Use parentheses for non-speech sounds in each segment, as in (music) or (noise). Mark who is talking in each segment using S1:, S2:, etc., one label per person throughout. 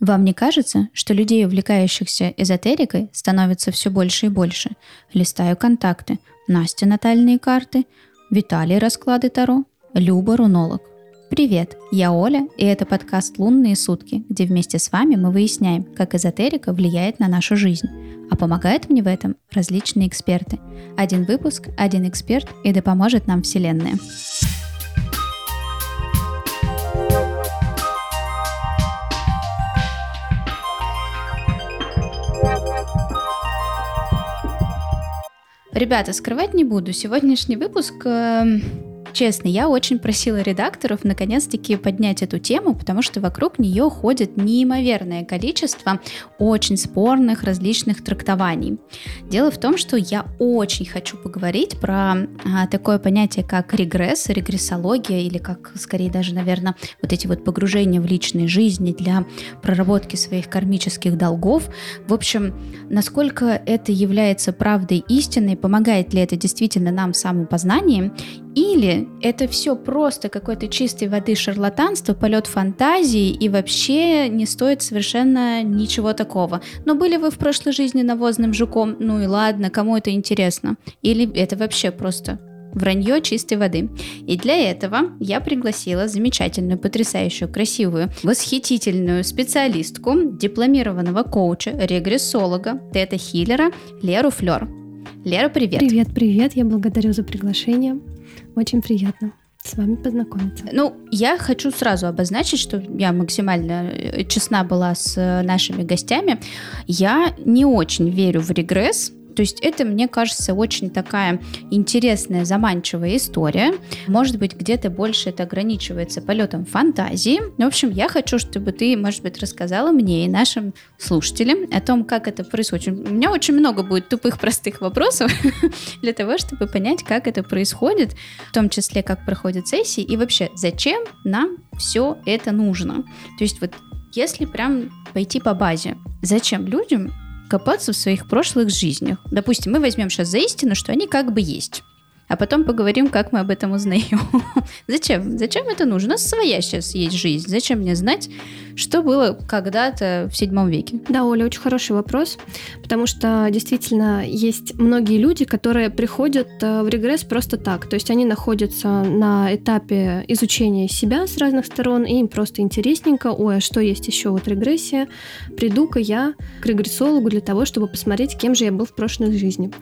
S1: Вам не кажется, что людей, увлекающихся эзотерикой, становится все больше и больше? Листаю контакты. Настя натальные карты, Виталий расклады Таро, Люба рунолог. Привет, я Оля, и это подкаст «Лунные сутки», где вместе с вами мы выясняем, как эзотерика влияет на нашу жизнь. А помогают мне в этом различные эксперты. Один выпуск, один эксперт, и да поможет нам Вселенная. Ребята, скрывать не буду. Сегодняшний выпуск эм, Честно, я очень просила редакторов наконец-таки поднять эту тему, потому что вокруг нее ходит неимоверное количество очень спорных различных трактований. Дело в том, что я очень хочу поговорить про а, такое понятие, как регресс, регрессология, или как, скорее даже, наверное, вот эти вот погружения в личные жизни для проработки своих кармических долгов. В общем, насколько это является правдой истиной, помогает ли это действительно нам в самопознании, или это все просто какой-то чистой воды шарлатанство, полет фантазии и вообще не стоит совершенно ничего такого. Но были вы в прошлой жизни навозным жуком, ну и ладно, кому это интересно? Или это вообще просто Вранье чистой воды. И для этого я пригласила замечательную, потрясающую, красивую, восхитительную специалистку, дипломированного коуча, регрессолога, тета-хиллера Леру Флер. Лера, привет.
S2: Привет, привет. Я благодарю за приглашение. Очень приятно с вами познакомиться.
S1: Ну, я хочу сразу обозначить, что я максимально э, честна была с э, нашими гостями. Я не очень верю в регресс, то есть это, мне кажется, очень такая интересная, заманчивая история. Может быть, где-то больше это ограничивается полетом фантазии. В общем, я хочу, чтобы ты, может быть, рассказала мне и нашим слушателям о том, как это происходит. У меня очень много будет тупых, простых вопросов (laughs) для того, чтобы понять, как это происходит, в том числе, как проходят сессии и вообще, зачем нам все это нужно. То есть вот если прям пойти по базе, зачем людям копаться в своих прошлых жизнях. Допустим, мы возьмем сейчас за истину, что они как бы есть а потом поговорим, как мы об этом узнаем. (laughs) Зачем? Зачем это нужно? У нас своя сейчас есть жизнь. Зачем мне знать, что было когда-то в седьмом веке?
S2: Да, Оля, очень хороший вопрос, потому что действительно есть многие люди, которые приходят э, в регресс просто так. То есть они находятся на этапе изучения себя с разных сторон, и им просто интересненько, ой, а что есть еще вот регрессия? Приду-ка я к регрессологу для того, чтобы посмотреть, кем же я был в прошлой жизни.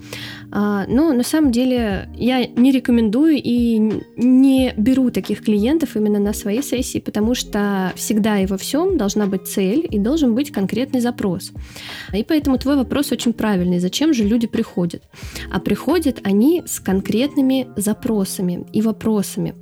S2: А, но на самом деле я не рекомендую и не беру таких клиентов именно на свои сессии, потому что всегда и во всем должна быть цель и должен быть конкретный запрос. И поэтому твой вопрос очень правильный. Зачем же люди приходят? А приходят они с конкретными запросами и вопросами.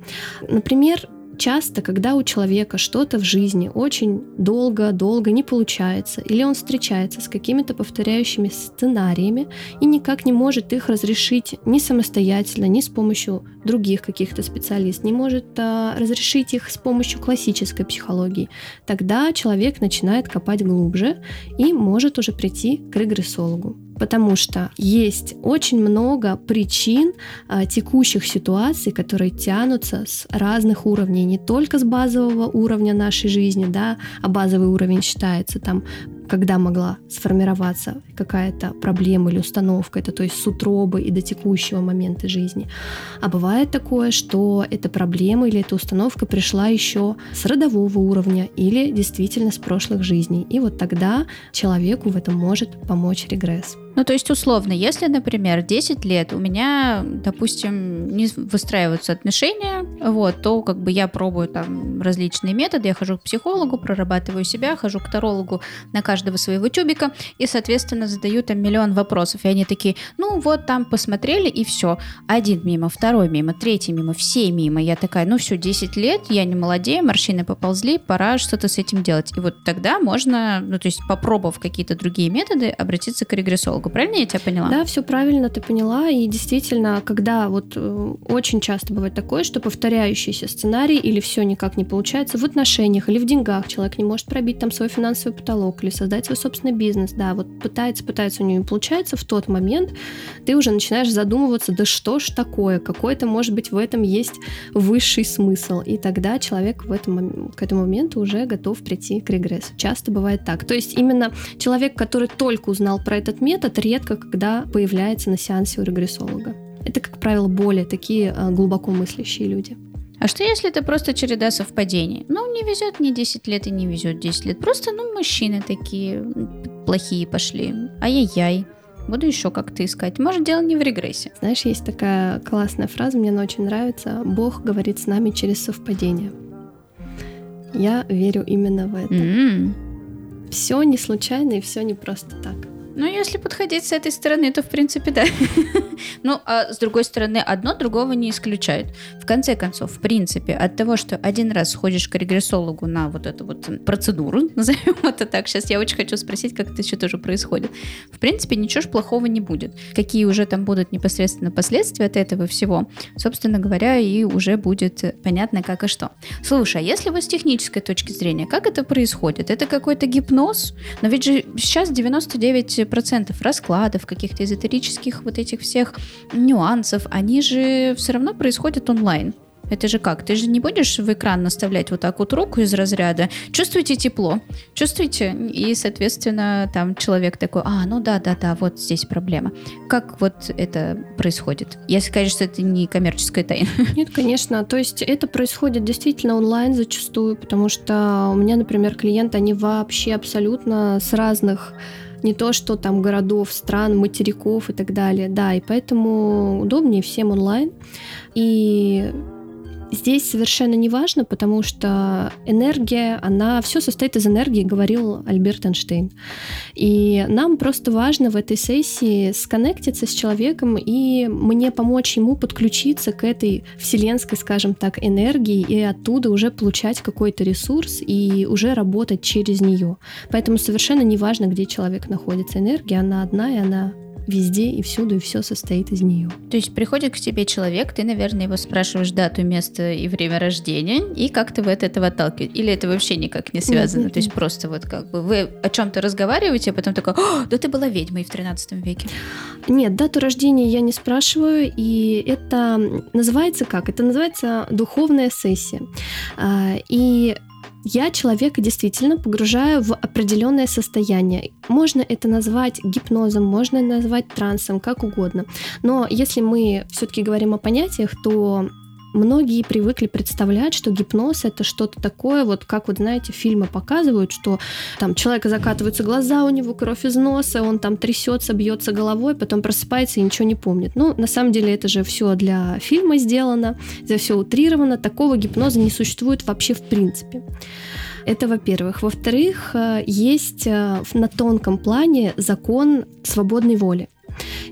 S2: Например, Часто, когда у человека что-то в жизни очень долго-долго не получается, или он встречается с какими-то повторяющими сценариями и никак не может их разрешить ни самостоятельно, ни с помощью других каких-то специалистов, не может а, разрешить их с помощью классической психологии, тогда человек начинает копать глубже и может уже прийти к регрессологу потому что есть очень много причин а, текущих ситуаций, которые тянутся с разных уровней, не только с базового уровня нашей жизни, да, а базовый уровень считается там когда могла сформироваться какая-то проблема или установка, это то есть с утробы и до текущего момента жизни. А бывает такое, что эта проблема или эта установка пришла еще с родового уровня или действительно с прошлых жизней. И вот тогда человеку в этом может помочь регресс.
S1: Ну, то есть, условно, если, например, 10 лет у меня, допустим, не выстраиваются отношения, вот, то как бы я пробую там различные методы, я хожу к психологу, прорабатываю себя, хожу к тарологу на каждого своего тюбика и, соответственно, задаю там миллион вопросов. И они такие, ну вот там посмотрели и все. Один мимо, второй мимо, третий мимо, все мимо. Я такая, ну все, 10 лет, я не молодею, морщины поползли, пора что-то с этим делать. И вот тогда можно, ну то есть попробовав какие-то другие методы, обратиться к регрессологу. Регрессологу. Правильно я тебя поняла?
S2: Да, все правильно ты поняла. И действительно, когда вот э, очень часто бывает такое, что повторяющийся сценарий или все никак не получается в отношениях или в деньгах, человек не может пробить там свой финансовый потолок или создать свой собственный бизнес, да, вот пытается, пытается, у него не получается, в тот момент ты уже начинаешь задумываться, да что ж такое, какой-то, может быть, в этом есть высший смысл. И тогда человек в этом, к этому моменту уже готов прийти к регрессу. Часто бывает так. То есть именно человек, который только узнал про этот метод, редко когда появляется на сеансе у регрессолога. Это, как правило, более такие а, глубоко мыслящие люди.
S1: А что если это просто череда совпадений? Ну, не везет мне 10 лет и не везет 10 лет. Просто, ну, мужчины такие плохие пошли. Ай-яй-яй. Буду еще как-то искать. Может, дело не в регрессе.
S2: Знаешь, есть такая классная фраза, мне она очень нравится. Бог говорит с нами через совпадение. Я верю именно в это. Mm-hmm. Все не случайно и все не просто так.
S1: Ну, если подходить с этой стороны, то в принципе да. (laughs) ну, а с другой стороны, одно другого не исключает. В конце концов, в принципе, от того, что один раз сходишь к регрессологу на вот эту вот процедуру, (laughs) назовем это так, сейчас я очень хочу спросить, как это еще тоже происходит. В принципе, ничего ж плохого не будет. Какие уже там будут непосредственно последствия от этого всего, собственно говоря, и уже будет понятно, как и что. Слушай, а если вот с технической точки зрения, как это происходит? Это какой-то гипноз? Но ведь же сейчас 99 процентов раскладов, каких-то эзотерических вот этих всех нюансов, они же все равно происходят онлайн. Это же как? Ты же не будешь в экран наставлять вот так вот руку из разряда. Чувствуете тепло? Чувствуете? И, соответственно, там человек такой, а, ну да, да, да, вот здесь проблема. Как вот это происходит? Если, конечно, это не коммерческая тайна.
S2: Нет, конечно. То есть это происходит действительно онлайн зачастую, потому что у меня, например, клиенты, они вообще абсолютно с разных не то, что там городов, стран, материков и так далее. Да, и поэтому удобнее всем онлайн. И Здесь совершенно не важно, потому что энергия, она все состоит из энергии, говорил Альберт Эйнштейн. И нам просто важно в этой сессии сконнектиться с человеком и мне помочь ему подключиться к этой вселенской, скажем так, энергии и оттуда уже получать какой-то ресурс и уже работать через нее. Поэтому совершенно не важно, где человек находится. Энергия, она одна, и она везде и всюду, и все состоит из нее.
S1: То есть приходит к тебе человек, ты, наверное, его спрашиваешь дату, место и время рождения, и как ты вы от этого отталкиваете? Или это вообще никак не связано? Нет, нет, То есть просто вот как бы вы о чем-то разговариваете, а потом такой, да ты была ведьмой в 13 веке.
S2: Нет, дату рождения я не спрашиваю, и это называется как? Это называется духовная сессия. А, и я человека действительно погружаю в определенное состояние. Можно это назвать гипнозом, можно назвать трансом, как угодно. Но если мы все-таки говорим о понятиях, то многие привыкли представлять, что гипноз это что-то такое, вот как вот знаете, фильмы показывают, что там человека закатываются глаза, у него кровь из носа, он там трясется, бьется головой, потом просыпается и ничего не помнит. Ну, на самом деле это же все для фильма сделано, это все утрировано, такого гипноза не существует вообще в принципе. Это во-первых. Во-вторых, э, есть э, на тонком плане закон свободной воли.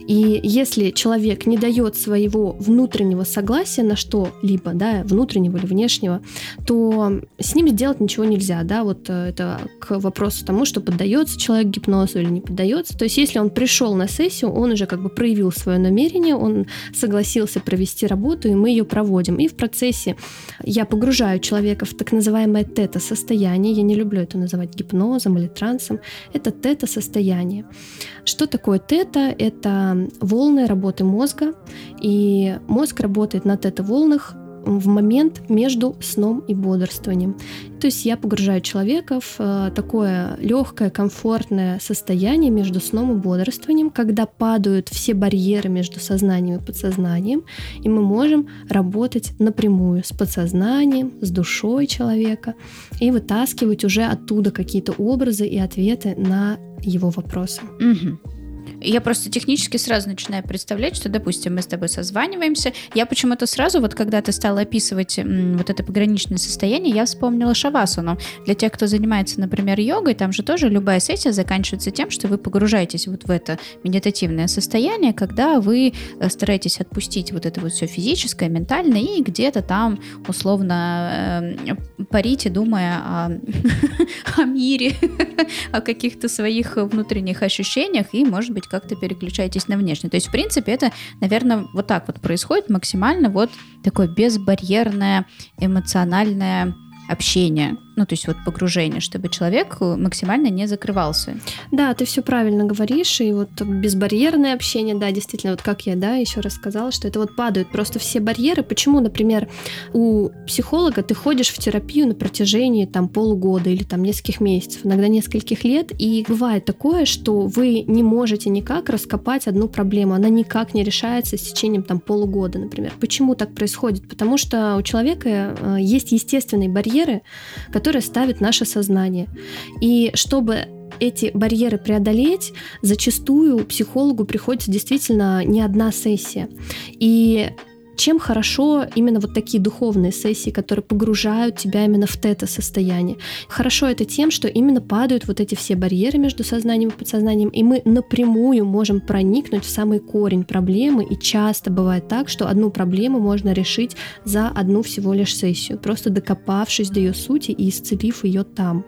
S2: И если человек не дает своего внутреннего согласия на что-либо, да, внутреннего или внешнего, то с ним сделать ничего нельзя, да, вот э, это к вопросу тому, что поддается человек гипнозу или не поддается. То есть если он пришел на сессию, он уже как бы проявил свое намерение, он согласился провести работу, и мы ее проводим. И в процессе я погружаю человека в так называемое тета-состояние, я не люблю это называть гипнозом или трансом, это тета-состояние. Что такое тета? Это волны работы мозга, и мозг работает на тета-волнах в момент между сном и бодрствованием. То есть я погружаю человека в э, такое легкое, комфортное состояние между сном и бодрствованием, когда падают все барьеры между сознанием и подсознанием, и мы можем работать напрямую с подсознанием, с душой человека и вытаскивать уже оттуда какие-то образы и ответы на его вопросы.
S1: Угу. Я просто технически сразу начинаю представлять, что, допустим, мы с тобой созваниваемся. Я почему-то сразу, вот когда ты стала описывать вот это пограничное состояние, я вспомнила шавасану. Для тех, кто занимается, например, йогой, там же тоже любая сессия заканчивается тем, что вы погружаетесь вот в это медитативное состояние, когда вы э, стараетесь отпустить вот это вот все физическое, ментальное, и где-то там условно э, парите, думая о, (laughs) о мире, (laughs) о каких-то своих внутренних ощущениях, и, может быть, как-то переключаетесь на внешний. То есть, в принципе, это, наверное, вот так вот происходит максимально вот такое безбарьерное эмоциональное общение, ну, то есть вот погружение, чтобы человек максимально не закрывался.
S2: Да, ты все правильно говоришь, и вот безбарьерное общение, да, действительно, вот как я, да, еще раз сказала, что это вот падают просто все барьеры. Почему, например, у психолога ты ходишь в терапию на протяжении там полугода или там нескольких месяцев, иногда нескольких лет, и бывает такое, что вы не можете никак раскопать одну проблему, она никак не решается с течением там полугода, например. Почему так происходит? Потому что у человека э, есть естественные барьеры, которые ставит наше сознание. И чтобы эти барьеры преодолеть, зачастую психологу приходится действительно не одна сессия. И чем хорошо именно вот такие духовные сессии, которые погружают тебя именно в тета-состояние? Хорошо это тем, что именно падают вот эти все барьеры между сознанием и подсознанием, и мы напрямую можем проникнуть в самый корень проблемы, и часто бывает так, что одну проблему можно решить за одну всего лишь сессию, просто докопавшись до ее сути и исцелив ее там.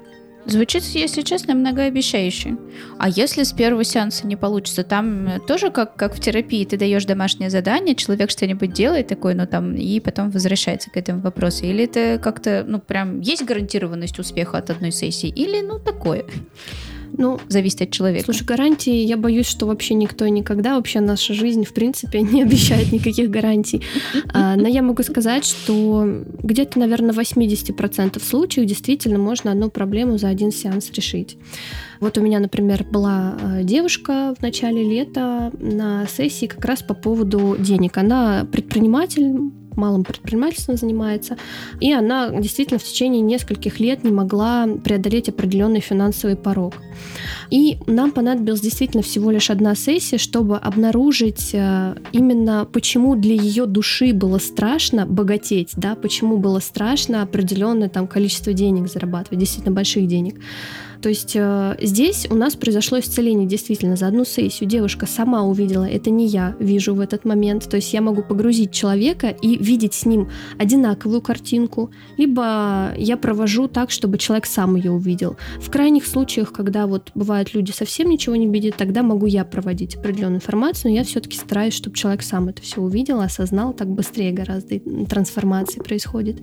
S1: Звучит, если честно, многообещающе. А если с первого сеанса не получится, там э, тоже как, как в терапии, ты даешь домашнее задание, человек что-нибудь делает такое, ну там, и потом возвращается к этому вопросу. Или это как-то, ну прям есть гарантированность успеха от одной сессии, или ну такое? Ну, зависит от человека.
S2: Слушай, гарантии, я боюсь, что вообще никто и никогда, вообще наша жизнь, в принципе, (laughs) не обещает никаких гарантий. А, но я могу сказать, что где-то, наверное, в 80% случаев действительно можно одну проблему за один сеанс решить. Вот у меня, например, была а, девушка в начале лета на сессии как раз по поводу денег. Она предприниматель, малым предпринимательством занимается, и она действительно в течение нескольких лет не могла преодолеть определенный финансовый порог. И нам понадобилась действительно всего лишь одна сессия, чтобы обнаружить э, именно почему для ее души было страшно богатеть, да, почему было страшно определенное там количество денег зарабатывать, действительно больших денег. То есть э, здесь у нас произошло исцеление действительно за одну сессию. Девушка сама увидела, это не я вижу в этот момент. То есть я могу погрузить человека и видеть с ним одинаковую картинку, либо я провожу так, чтобы человек сам ее увидел. В крайних случаях, когда вот бывают люди совсем ничего не видят, тогда могу я проводить определенную информацию, но я все-таки стараюсь, чтобы человек сам это все увидел, осознал, так быстрее гораздо трансформации происходит.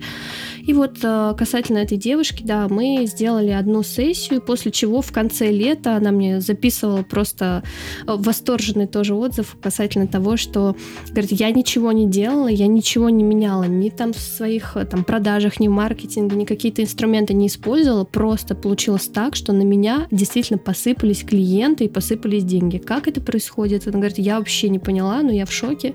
S2: И вот э, касательно этой девушки, да, мы сделали одну сессию, после чего в конце лета она мне записывала просто э, восторженный тоже отзыв касательно того, что, говорит, я ничего не делала, я ничего не меняла, ни там в своих э, там продажах, ни в маркетинге, ни какие-то инструменты не использовала, просто получилось так, что на меня действительно посыпались клиенты и посыпались деньги. Как это происходит? Она говорит, я вообще не поняла, но я в шоке.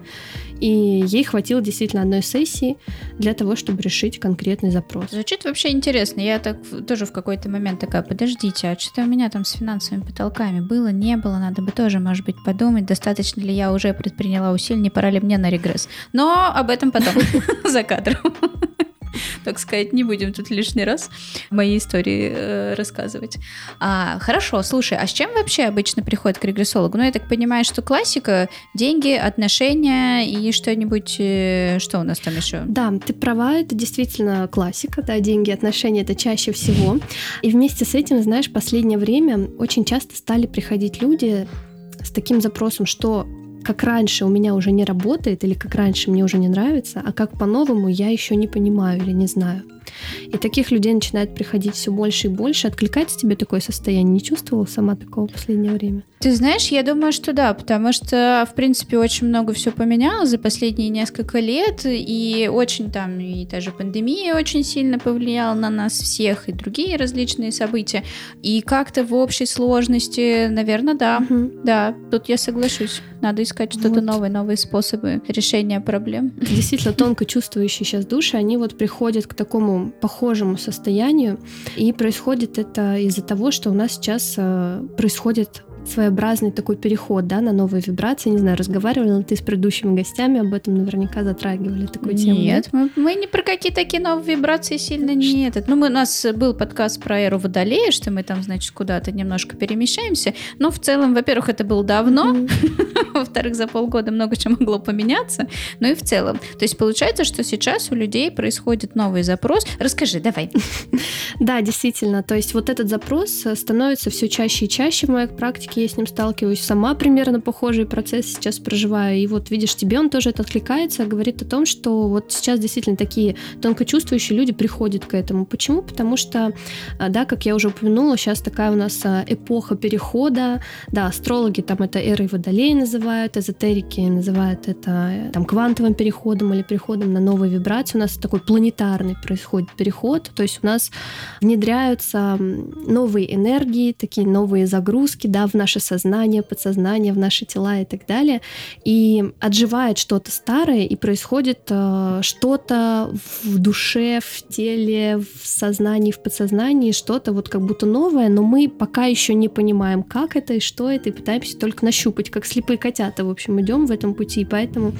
S2: И ей хватило действительно одной сессии для того, чтобы решить конкретный запрос.
S1: Звучит вообще интересно. Я так тоже в какой-то момент такая, подождите, а что у меня там с финансовыми потолками было, не было, надо бы тоже, может быть, подумать, достаточно ли я уже предприняла усилий, не пора ли мне на регресс. Но об этом потом, (laughs) за кадром (laughs) так сказать, не будем тут лишний раз мои истории э, рассказывать. А, хорошо, слушай, а с чем вообще обычно приходит к регрессологу? Ну, я так понимаю, что классика, деньги, отношения и что-нибудь, э, что у нас там еще?
S2: Да, ты права, это действительно классика, да, деньги, отношения это чаще всего. И вместе с этим, знаешь, последнее время очень часто стали приходить люди с таким запросом, что как раньше у меня уже не работает или как раньше мне уже не нравится, а как по-новому я еще не понимаю или не знаю. И таких людей начинает приходить все больше и больше. Откликается тебе такое состояние? Не чувствовала сама такого в последнее время?
S1: Ты знаешь, я думаю, что да, потому что, в принципе, очень много все поменялось за последние несколько лет, и очень там, и даже пандемия очень сильно повлияла на нас всех, и другие различные события. И как-то в общей сложности, наверное, да, угу. да, тут я соглашусь. Надо искать что-то вот. новое, новые способы решения проблем. (laughs)
S2: Действительно, тонко чувствующие сейчас души, они вот приходят к такому похожему состоянию, и происходит это из-за того, что у нас сейчас э, происходит своеобразный такой переход да, на новые вибрации. Не знаю, разговаривала ты с предыдущими гостями об этом, наверняка затрагивали такую тему.
S1: Нет, мы, мы не про какие такие новые вибрации сильно не этот. Ну, мы, у нас был подкаст про эру Водолея, что мы там, значит, куда-то немножко перемещаемся. Но в целом, во-первых, это было давно. (laughs) Во-вторых, за полгода много чего могло поменяться. Ну и в целом. То есть получается, что сейчас у людей происходит новый запрос. Расскажи, давай. (laughs)
S2: Да, действительно. То есть вот этот запрос становится все чаще и чаще в моей практике я с ним сталкиваюсь, сама примерно похожий процесс сейчас проживаю. И вот видишь, тебе он тоже это откликается, говорит о том, что вот сейчас действительно такие тонкочувствующие люди приходят к этому. Почему? Потому что, а, да, как я уже упомянула, сейчас такая у нас а, эпоха перехода, да, астрологи там это эрой водолей называют, эзотерики называют это э, там квантовым переходом или переходом на новые вибрации. У нас такой планетарный происходит переход, то есть у нас внедряются новые энергии, такие новые загрузки, да, в наше сознание, подсознание, в наши тела и так далее, и отживает что-то старое, и происходит э, что-то в душе, в теле, в сознании, в подсознании, что-то вот как будто новое, но мы пока еще не понимаем, как это и что это, и пытаемся только нащупать, как слепые котята, в общем, идем в этом пути, и поэтому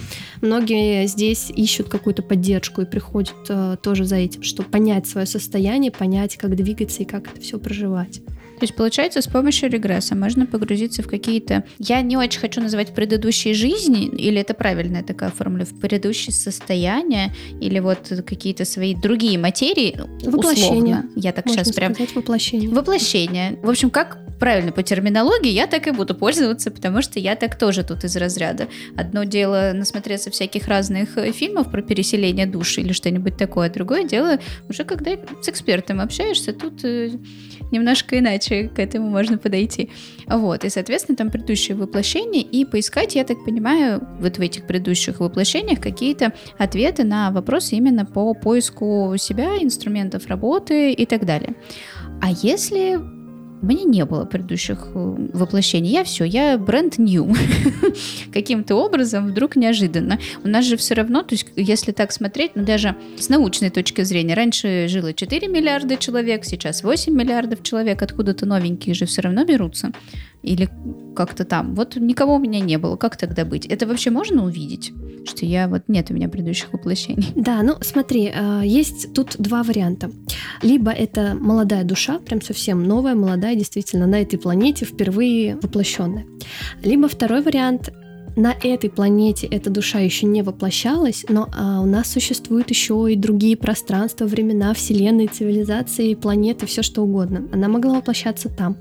S2: многие здесь ищут какую-то поддержку и приходят э, тоже за этим, чтобы понять свое состояние, понять, как двигаться и как это все проживать.
S1: То есть, получается, с помощью регресса можно погрузиться в какие-то... Я не очень хочу называть предыдущие жизни, или это правильная такая формула, в предыдущие состояния, или вот какие-то свои другие материи,
S2: Воплощение.
S1: условно. Я так Можно сейчас прям...
S2: воплощение.
S1: Воплощение. В общем, как правильно по терминологии, я так и буду пользоваться, потому что я так тоже тут из разряда. Одно дело насмотреться всяких разных э, фильмов про переселение души или что-нибудь такое, другое дело уже когда с экспертом общаешься, тут э, немножко иначе к этому можно подойти. Вот, и, соответственно, там предыдущие воплощения, и поискать, я так понимаю, вот в этих предыдущих воплощениях какие-то ответы на вопросы именно по поиску себя, инструментов работы и так далее. А если у меня не было предыдущих э, воплощений. Я все, я бренд new. (laughs) Каким-то образом вдруг неожиданно. У нас же все равно, то есть если так смотреть, ну даже с научной точки зрения, раньше жило 4 миллиарда человек, сейчас 8 миллиардов человек, откуда-то новенькие же все равно берутся или как-то там. Вот никого у меня не было. Как тогда быть? Это вообще можно увидеть? Что я вот нет у меня предыдущих воплощений.
S2: Да, ну смотри, а, есть тут два варианта. Либо это молодая душа, прям совсем новая, молодая, действительно, на этой планете впервые воплощенная. Либо второй вариант на этой планете эта душа еще не воплощалась, но а, у нас существуют еще и другие пространства, времена, вселенные, цивилизации, планеты, все что угодно. Она могла воплощаться там.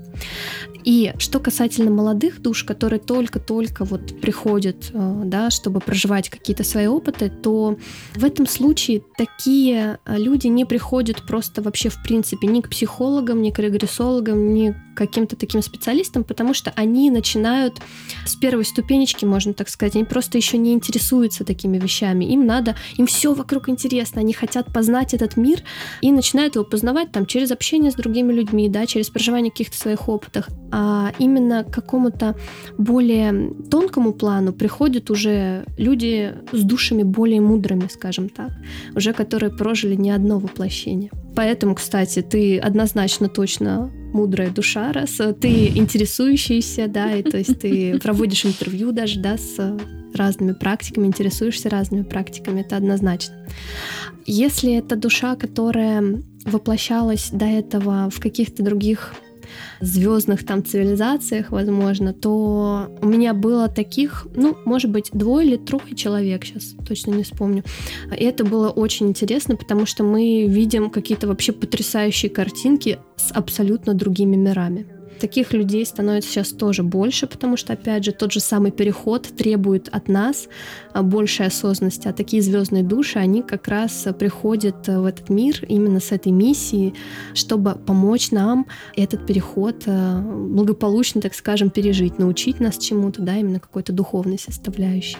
S2: И что касательно молодых душ, которые только-только вот приходят, э, да, чтобы проживать какие-то свои опыты, то в этом случае такие э, люди не приходят просто вообще в принципе ни к психологам, ни к регрессологам, ни каким-то таким специалистам, потому что они начинают с первой ступенечки, можно так сказать, они просто еще не интересуются такими вещами. Им надо, им все вокруг интересно, они хотят познать этот мир и начинают его познавать там через общение с другими людьми, да, через проживание каких-то своих опытов а именно к какому-то более тонкому плану приходят уже люди с душами более мудрыми, скажем так, уже которые прожили не одно воплощение. Поэтому, кстати, ты однозначно точно мудрая душа, раз ты интересующийся, да, и то есть ты (laughs) проводишь интервью даже, да, с разными практиками, интересуешься разными практиками, это однозначно. Если это душа, которая воплощалась до этого в каких-то других звездных там цивилизациях, возможно, то у меня было таких, ну, может быть, двое или трое человек, сейчас точно не вспомню. И это было очень интересно, потому что мы видим какие-то вообще потрясающие картинки с абсолютно другими мирами. Таких людей становится сейчас тоже больше, потому что, опять же, тот же самый переход требует от нас а, большей осознанности. А такие звездные души, они как раз приходят в этот мир именно с этой миссией, чтобы помочь нам этот переход а, благополучно, так скажем, пережить, научить нас чему-то, да, именно какой-то духовной составляющей.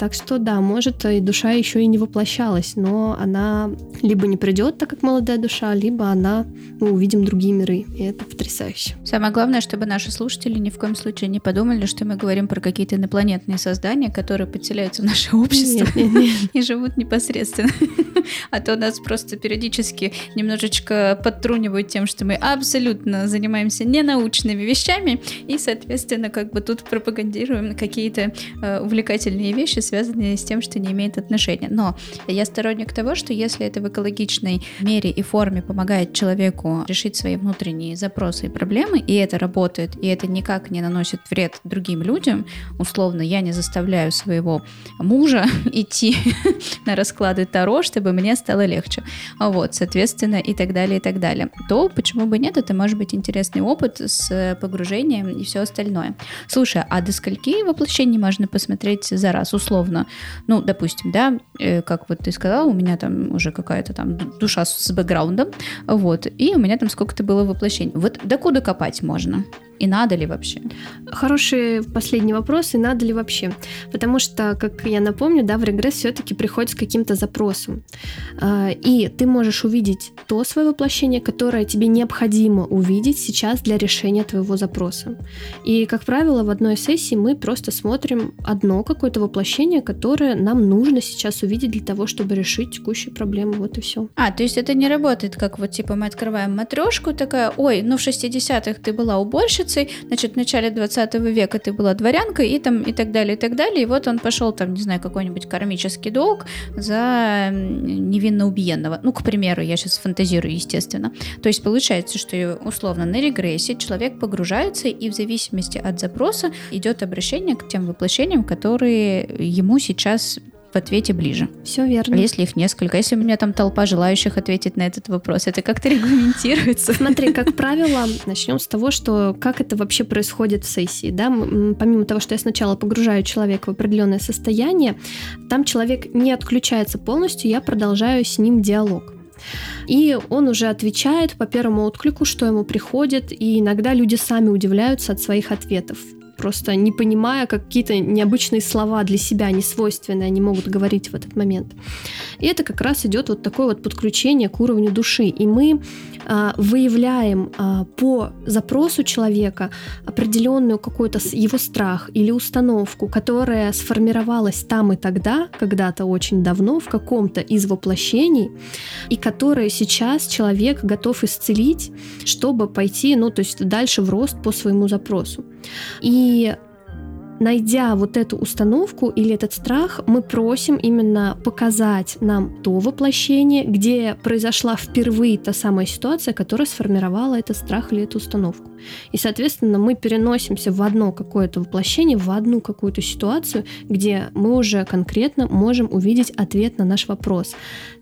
S2: Так что да, может и душа еще и не воплощалась, но она либо не придет, так как молодая душа, либо она, мы увидим другие миры, и это потрясающе.
S1: Самое главное, чтобы наши слушатели ни в коем случае не подумали, что мы говорим про какие-то инопланетные создания, которые подселяются в наше общество нет, нет, нет. (laughs) и живут непосредственно. (laughs) А то нас просто периодически немножечко подтрунивают тем, что мы абсолютно занимаемся ненаучными вещами и, соответственно, как бы тут пропагандируем какие-то э, увлекательные вещи, связанные с тем, что не имеет отношения. Но я сторонник того, что если это в экологичной мере и форме помогает человеку решить свои внутренние запросы и проблемы, и это работает, и это никак не наносит вред другим людям, условно, я не заставляю своего мужа (laughs) идти (laughs) на расклады Таро, чтобы мне стало легче. Вот, соответственно, и так далее, и так далее. То почему бы нет, это может быть интересный опыт с погружением и все остальное. Слушай, а до скольки воплощений можно посмотреть за раз, условно? Ну, допустим, да, э, как вот ты сказала, у меня там уже какая-то там душа с бэкграундом, вот, и у меня там сколько-то было воплощений. Вот докуда копать можно? И надо ли вообще?
S2: Хороший последний вопрос, и надо ли вообще? Потому что, как я напомню, да, в регресс все-таки приходит с каким-то запросом. А, и ты можешь увидеть то свое воплощение, которое тебе необходимо увидеть сейчас для решения твоего запроса. И, как правило, в одной сессии мы просто смотрим одно какое-то воплощение, которое нам нужно сейчас увидеть для того, чтобы решить текущую проблему. Вот и все.
S1: А, то есть это не работает, как вот типа мы открываем матрешку, такая, ой, ну в 60-х ты была уборщицей, революцией, значит, в начале 20 века ты была дворянкой и там и так далее, и так далее. И вот он пошел там, не знаю, какой-нибудь кармический долг за невинно убиенного. Ну, к примеру, я сейчас фантазирую, естественно. То есть получается, что условно на регрессе человек погружается и в зависимости от запроса идет обращение к тем воплощениям, которые ему сейчас в ответе ближе.
S2: Все верно.
S1: А если их несколько? Если у меня там толпа желающих ответить на этот вопрос, это как-то регламентируется?
S2: Смотри, как (laughs) правило, начнем с того, что как это вообще происходит в сессии. Да? Помимо того, что я сначала погружаю человека в определенное состояние, там человек не отключается полностью, я продолжаю с ним диалог. И он уже отвечает по первому отклику, что ему приходит, и иногда люди сами удивляются от своих ответов просто не понимая, какие-то необычные слова для себя, несвойственные, они могут говорить в этот момент. И это как раз идет вот такое вот подключение к уровню души. И мы а, выявляем а, по запросу человека определенную какой-то его страх или установку, которая сформировалась там и тогда, когда-то очень давно, в каком-то из воплощений, и которую сейчас человек готов исцелить, чтобы пойти, ну, то есть дальше в рост по своему запросу. И найдя вот эту установку или этот страх, мы просим именно показать нам то воплощение, где произошла впервые та самая ситуация, которая сформировала этот страх или эту установку. И, соответственно, мы переносимся в одно какое-то воплощение, в одну какую-то ситуацию, где мы уже конкретно можем увидеть ответ на наш вопрос.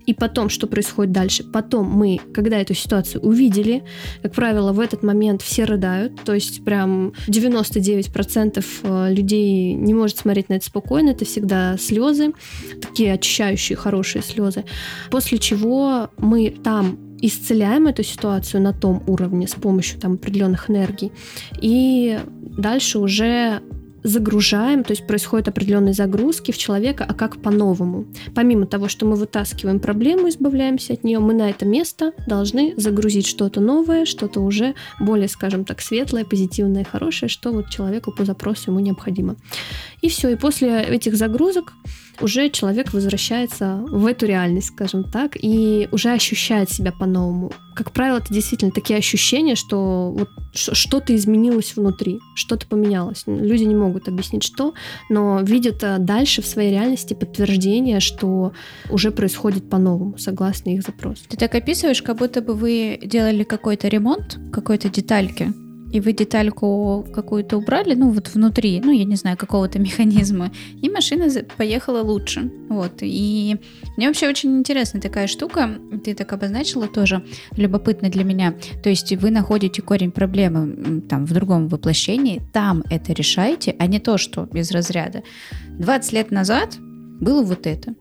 S2: И потом, что происходит дальше? Потом мы, когда эту ситуацию увидели, как правило, в этот момент все рыдают, то есть прям 99% э, людей не может смотреть на это спокойно, это всегда слезы, такие очищающие, хорошие слезы. После чего мы там исцеляем эту ситуацию на том уровне с помощью там определенных энергий. И дальше уже загружаем, то есть происходят определенные загрузки в человека, а как по-новому. Помимо того, что мы вытаскиваем проблему, избавляемся от нее, мы на это место должны загрузить что-то новое, что-то уже более, скажем так, светлое, позитивное, хорошее, что вот человеку по запросу ему необходимо. И все, и после этих загрузок уже человек возвращается в эту реальность, скажем так, и уже ощущает себя по-новому. Как правило, это действительно такие ощущения, что вот что-то изменилось внутри, что-то поменялось. Люди не могут объяснить, что, но видят э, дальше в своей реальности подтверждение, что уже происходит по-новому, согласно их запросу.
S1: Ты так описываешь, как будто бы вы делали какой-то ремонт, какой-то детальки, и вы детальку какую-то убрали, ну вот внутри, ну я не знаю, какого-то (laughs) механизма, и машина поехала лучше. Вот. И мне вообще очень интересна такая штука, ты так обозначила тоже, любопытно для меня. То есть вы находите корень проблемы там в другом воплощении, там это решаете, а не то, что без разряда. 20 лет назад было вот это.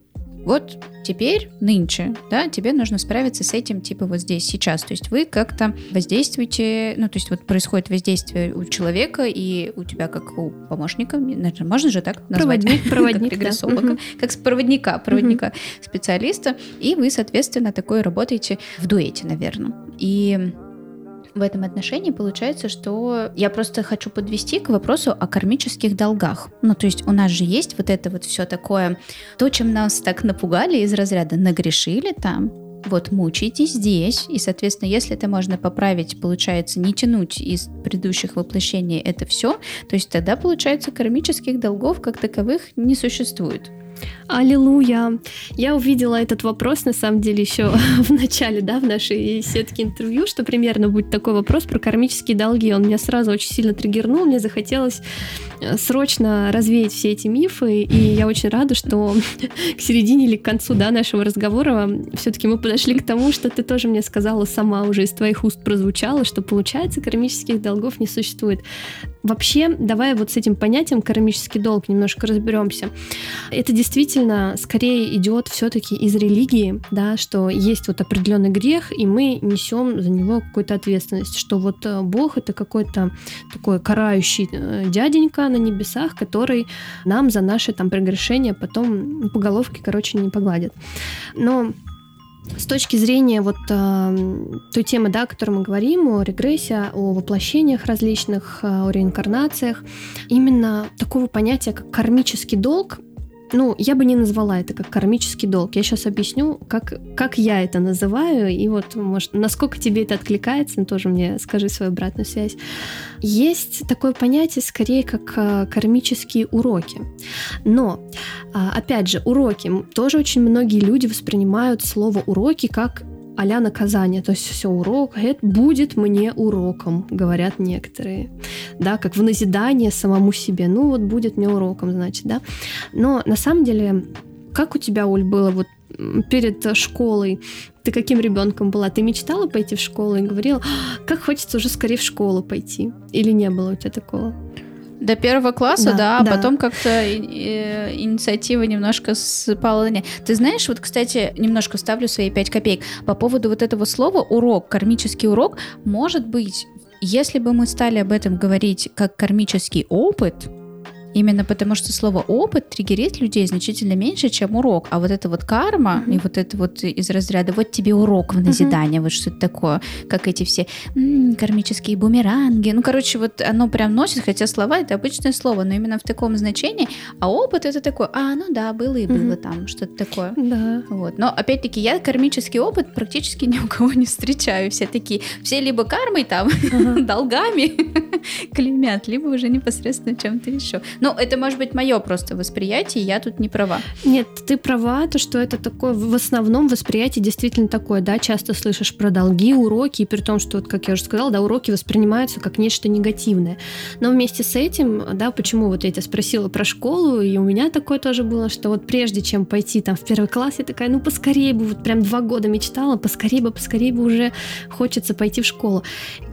S1: Вот теперь, нынче, да, тебе нужно справиться с этим, типа, вот здесь, сейчас. То есть вы как-то воздействуете, ну, то есть вот происходит воздействие у человека и у тебя как у помощника, можно же так
S2: назвать? Проводник, (laughs) проводник,
S1: как да. как проводника, проводника, специалиста, и вы, соответственно, такое работаете в дуэте, наверное. И в этом отношении получается, что я просто хочу подвести к вопросу о кармических долгах. Ну, то есть у нас же есть вот это вот все такое, то, чем нас так напугали из разряда нагрешили там, вот мучаетесь здесь, и, соответственно, если это можно поправить, получается, не тянуть из предыдущих воплощений это все, то есть тогда, получается, кармических долгов как таковых не существует.
S2: Аллилуйя! Я увидела этот вопрос, на самом деле, еще (laughs) в начале, да, в нашей сетке интервью, что примерно будет такой вопрос про кармические долги. Он меня сразу очень сильно триггернул, мне захотелось э, срочно развеять все эти мифы, и я очень рада, что (laughs) к середине или к концу, да, нашего разговора все-таки мы подошли к тому, что ты тоже мне сказала сама, уже из твоих уст прозвучало, что, получается, кармических долгов не существует. Вообще, давай вот с этим понятием кармический долг немножко разберемся. Это действительно скорее идет все-таки из религии, да, что есть вот определенный грех, и мы несем за него какую-то ответственность, что вот э, Бог это какой-то такой карающий э, дяденька на небесах, который нам за наши там прегрешения потом по головке, короче, не погладит. Но с точки зрения вот э, той темы, да, о которой мы говорим, о регрессии, о воплощениях различных, э, о реинкарнациях, именно такого понятия, как кармический долг, ну, я бы не назвала это как кармический долг. Я сейчас объясню, как, как я это называю, и вот, может, насколько тебе это откликается, тоже мне скажи свою обратную связь. Есть такое понятие, скорее, как э, кармические уроки. Но, а, опять же, уроки. Тоже очень многие люди воспринимают слово уроки как а наказание, то есть все урок, это будет мне уроком, говорят некоторые, да, как в назидание самому себе, ну вот будет мне уроком, значит, да. Но на самом деле, как у тебя, Уль, было вот перед школой, ты каким ребенком была? Ты мечтала пойти в школу и говорила, «А, как хочется уже скорее в школу пойти? Или не было у тебя такого?
S1: До первого класса, да, да, а да. потом как-то инициатива немножко спала. Ты знаешь, вот, кстати, немножко вставлю свои 5 копеек. По поводу вот этого слова урок, кармический урок, может быть, если бы мы стали об этом говорить как кармический опыт, Именно потому, что слово опыт триггерит людей значительно меньше, чем урок. А вот это вот карма mm-hmm. и вот это вот из разряда вот тебе урок в назидание, mm-hmm. вот что-то такое, как эти все м-м, кармические бумеранги. Ну, короче, вот оно прям носит, хотя слова это обычное слово, но именно в таком значении. А опыт это такое, а, ну да, было и было mm-hmm. там, что-то такое.
S2: Да.
S1: Вот. Но опять-таки я кармический опыт практически ни у кого не встречаю. Все такие, все либо кармой там, (laughs) долгами (laughs) клеймят, либо уже непосредственно чем-то еще. Но ну, это может быть мое просто восприятие, я тут не права.
S2: Нет, ты права, то, что это такое, в основном восприятие действительно такое, да, часто слышишь про долги, уроки, и при том, что, вот, как я уже сказала, да, уроки воспринимаются как нечто негативное. Но вместе с этим, да, почему вот я тебя спросила про школу, и у меня такое тоже было, что вот прежде чем пойти там в первый класс, я такая, ну, поскорее бы, вот прям два года мечтала, поскорее бы, поскорее бы уже хочется пойти в школу.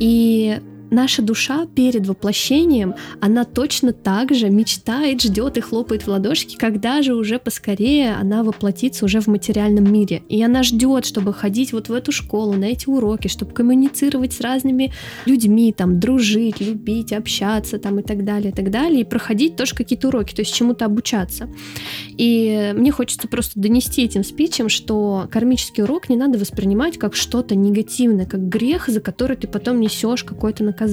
S2: И наша душа перед воплощением, она точно так же мечтает, ждет и хлопает в ладошки, когда же уже поскорее она воплотится уже в материальном мире. И она ждет, чтобы ходить вот в эту школу, на эти уроки, чтобы коммуницировать с разными людьми, там, дружить, любить, общаться, там, и так далее, и так далее, и проходить тоже какие-то уроки, то есть чему-то обучаться. И мне хочется просто донести этим спичем, что кармический урок не надо воспринимать как что-то негативное, как грех, за который ты потом несешь какое-то наказание.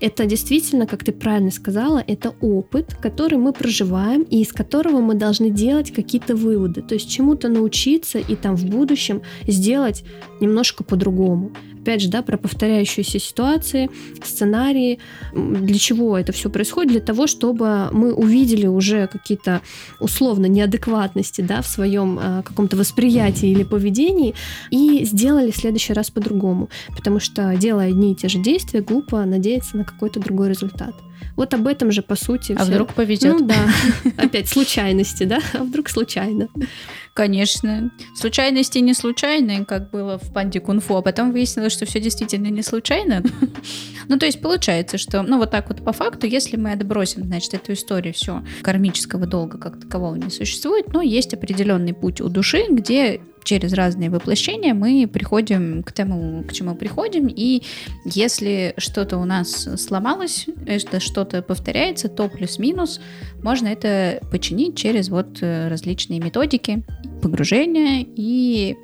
S2: Это действительно, как ты правильно сказала, это опыт, который мы проживаем и из которого мы должны делать какие-то выводы, то есть чему-то научиться и там в будущем сделать немножко по-другому опять же, да, про повторяющиеся ситуации, сценарии. Для чего это все происходит? Для того, чтобы мы увидели уже какие-то условно неадекватности, да, в своем э, каком-то восприятии или поведении и сделали в следующий раз по-другому. Потому что, делая одни и те же действия, глупо надеяться на какой-то другой результат. Вот об этом же, по сути.
S1: А все. вдруг повезет?
S2: Ну да. (laughs) Опять случайности, да? А вдруг случайно?
S1: Конечно. Случайности не случайные, как было в панде кунг-фу, а потом выяснилось, что все действительно не случайно. (laughs) Ну, то есть получается, что, ну, вот так вот по факту, если мы отбросим, значит, эту историю, все, кармического долга как такового не существует, но есть определенный путь у души, где через разные воплощения мы приходим к тому, к чему приходим, и если что-то у нас сломалось, это что-то повторяется, то плюс-минус можно это починить через вот э, различные методики погружения и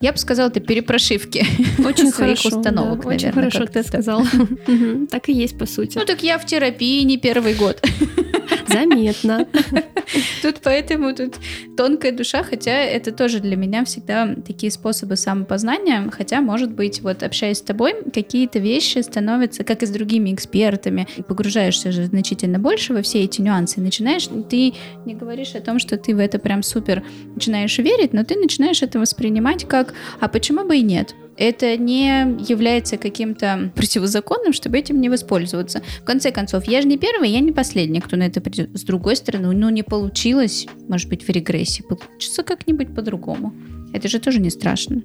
S1: я бы сказала, это перепрошивки
S2: очень своих хорошо, установок, да, Очень хорошо ты сказал. (laughs) Так и есть, по сути.
S1: Ну так я в терапии не первый год. (laughs)
S2: Заметно. (laughs)
S1: Тут поэтому тут тонкая душа, хотя это тоже для меня всегда такие способы самопознания, хотя, может быть, вот общаясь с тобой, какие-то вещи становятся, как и с другими экспертами, погружаешься же значительно больше во все эти нюансы, начинаешь, ты не говоришь о том, что ты в это прям супер начинаешь верить, но ты начинаешь это воспринимать как, а почему бы и нет? Это не является каким-то противозаконным, чтобы этим не воспользоваться. В конце концов, я же не первый, я не последний, кто на это придет. С другой стороны, ну не получилось, может быть, в регрессии, получится как-нибудь по-другому. Это же тоже не страшно.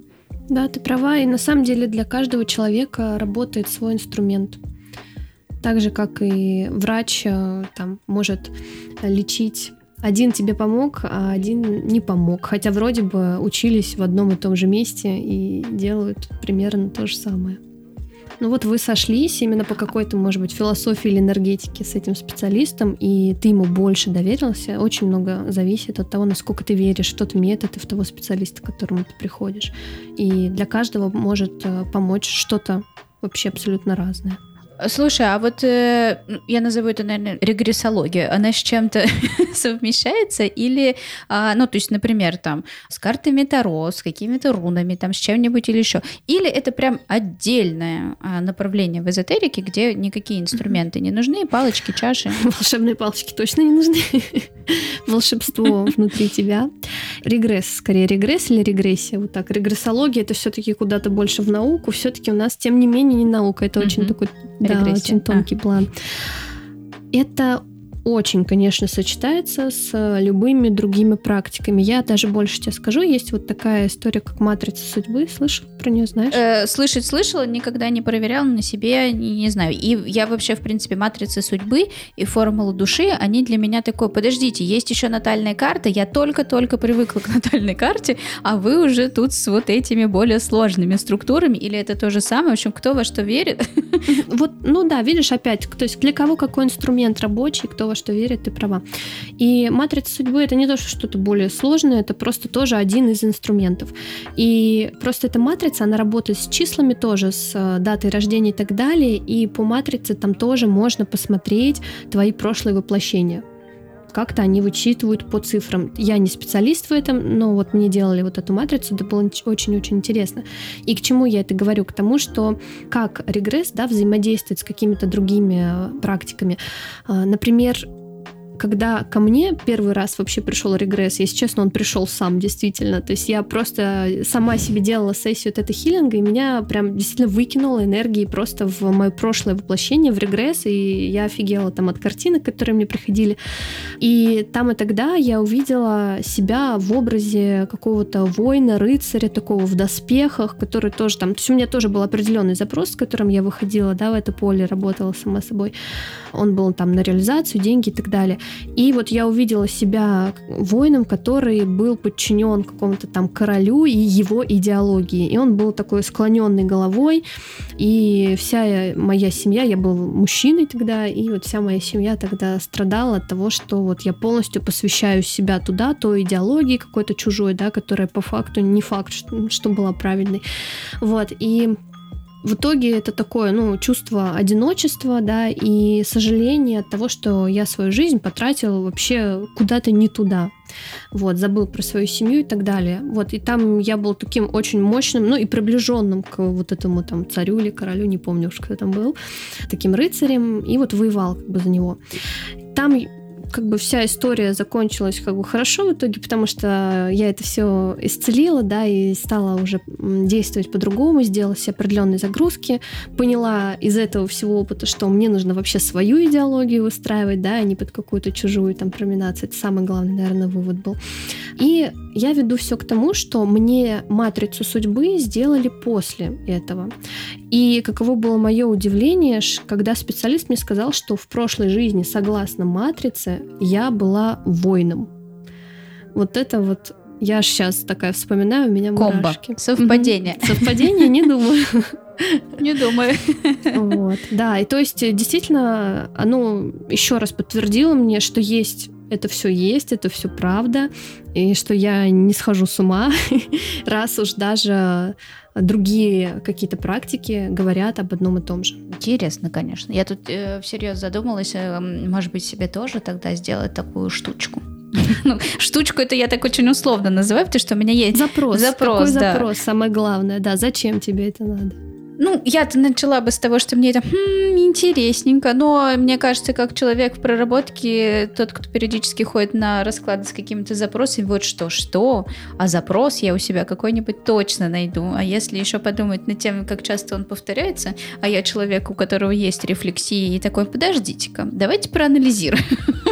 S2: Да, ты права, и на самом деле для каждого человека работает свой инструмент. Так же, как и врач э, там, может лечить один тебе помог, а один не помог. Хотя вроде бы учились в одном и том же месте и делают примерно то же самое. Ну вот вы сошлись именно по какой-то, может быть, философии или энергетике с этим специалистом, и ты ему больше доверился. Очень много зависит от того, насколько ты веришь в тот метод и в того специалиста, к которому ты приходишь. И для каждого может э, помочь что-то вообще абсолютно разное.
S1: Слушай, а вот э, я назову это, наверное, регрессология. Она с чем-то (laughs) совмещается или, а, ну, то есть, например, там с картами Таро, с какими-то рунами, там с чем-нибудь или еще. Или это прям отдельное а, направление в эзотерике, где никакие инструменты не нужны, палочки, чаши. (laughs)
S2: Волшебные палочки точно не нужны. (laughs) Волшебство внутри тебя. Регресс, скорее регресс или регрессия, вот так. Регрессология это все-таки куда-то больше в науку, все-таки у нас, тем не менее, не наука, это очень такой да, очень тонкий а. план. Это очень, конечно, сочетается с любыми другими практиками. Я даже больше тебе скажу, есть вот такая история, как матрица судьбы. Слышал про нее, знаешь?
S1: Э, слышать слышала, никогда не проверяла на себе, не, не знаю. И я вообще, в принципе, матрица судьбы и формула души, они для меня такой, подождите, есть еще натальная карта, я только-только привыкла к (laughs) натальной карте, а вы уже тут с вот этими более сложными структурами, или это то же самое? В общем, кто во что верит? (laughs)
S2: Вот, ну да, видишь, опять, то есть для кого какой инструмент рабочий, кто во что верит, ты права. И матрица судьбы это не то, что что-то более сложное, это просто тоже один из инструментов. И просто эта матрица, она работает с числами тоже, с э, датой рождения и так далее. И по матрице там тоже можно посмотреть твои прошлые воплощения как-то они вычитывают по цифрам. Я не специалист в этом, но вот мне делали вот эту матрицу, это было очень-очень интересно. И к чему я это говорю? К тому, что как регресс да, взаимодействует с какими-то другими э, практиками. А, например, когда ко мне первый раз вообще пришел регресс, если честно, он пришел сам, действительно. То есть я просто сама себе делала сессию вот хилинга, и меня прям действительно выкинуло энергии просто в мое прошлое воплощение, в регресс, и я офигела там от картинок, которые мне приходили. И там и тогда я увидела себя в образе какого-то воина, рыцаря, такого в доспехах, который тоже там... То есть у меня тоже был определенный запрос, с которым я выходила, да, в это поле, работала сама собой. Он был там на реализацию, деньги и так далее. И вот я увидела себя воином, который был подчинен какому-то там королю и его идеологии. И он был такой склоненный головой. И вся моя семья, я был мужчиной тогда, и вот вся моя семья тогда страдала от того, что вот я полностью посвящаю себя туда, той идеологии какой-то чужой, да, которая по факту не факт, что, что была правильной. Вот. И в итоге это такое, ну, чувство одиночества, да, и сожаление от того, что я свою жизнь потратил вообще куда-то не туда. Вот, забыл про свою семью и так далее. Вот, и там я был таким очень мощным, ну, и приближенным к вот этому там царю или королю, не помню уж, кто там был, таким рыцарем, и вот воевал как бы за него. Там как бы вся история закончилась как бы хорошо в итоге, потому что я это все исцелила, да, и стала уже действовать по-другому, сделала себе определенные загрузки, поняла из этого всего опыта, что мне нужно вообще свою идеологию выстраивать, да, а не под какую-то чужую там проминацию. Это самый главный, наверное, вывод был. И я веду все к тому, что мне матрицу судьбы сделали после этого. И каково было мое удивление, когда специалист мне сказал, что в прошлой жизни, согласно матрице, я была воином. Вот это вот я сейчас такая вспоминаю, у меня
S1: Комбо.
S2: мурашки.
S1: Совпадение.
S2: Совпадение, не думаю.
S1: Не думаю.
S2: Вот. Да, и то есть действительно оно еще раз подтвердило мне, что есть это все есть, это все правда, и что я не схожу с ума, (laughs) раз уж даже другие какие-то практики говорят об одном и том же.
S1: Интересно, конечно. Я тут э, всерьез задумалась, э, может быть, себе тоже тогда сделать такую штучку. (laughs) Ну, штучку это я так очень условно называю, потому что у меня есть
S2: запрос. Запрос, Какой да. запрос, самое главное, да. Зачем тебе это надо?
S1: Ну, я-то начала бы с того, что мне это хм, интересненько, но мне кажется, как человек в проработке, тот, кто периодически ходит на расклады с какими-то запросами, вот что, что, а запрос я у себя какой-нибудь точно найду. А если еще подумать над тем, как часто он повторяется, а я человек, у которого есть рефлексии, и такой, подождите-ка, давайте проанализируем.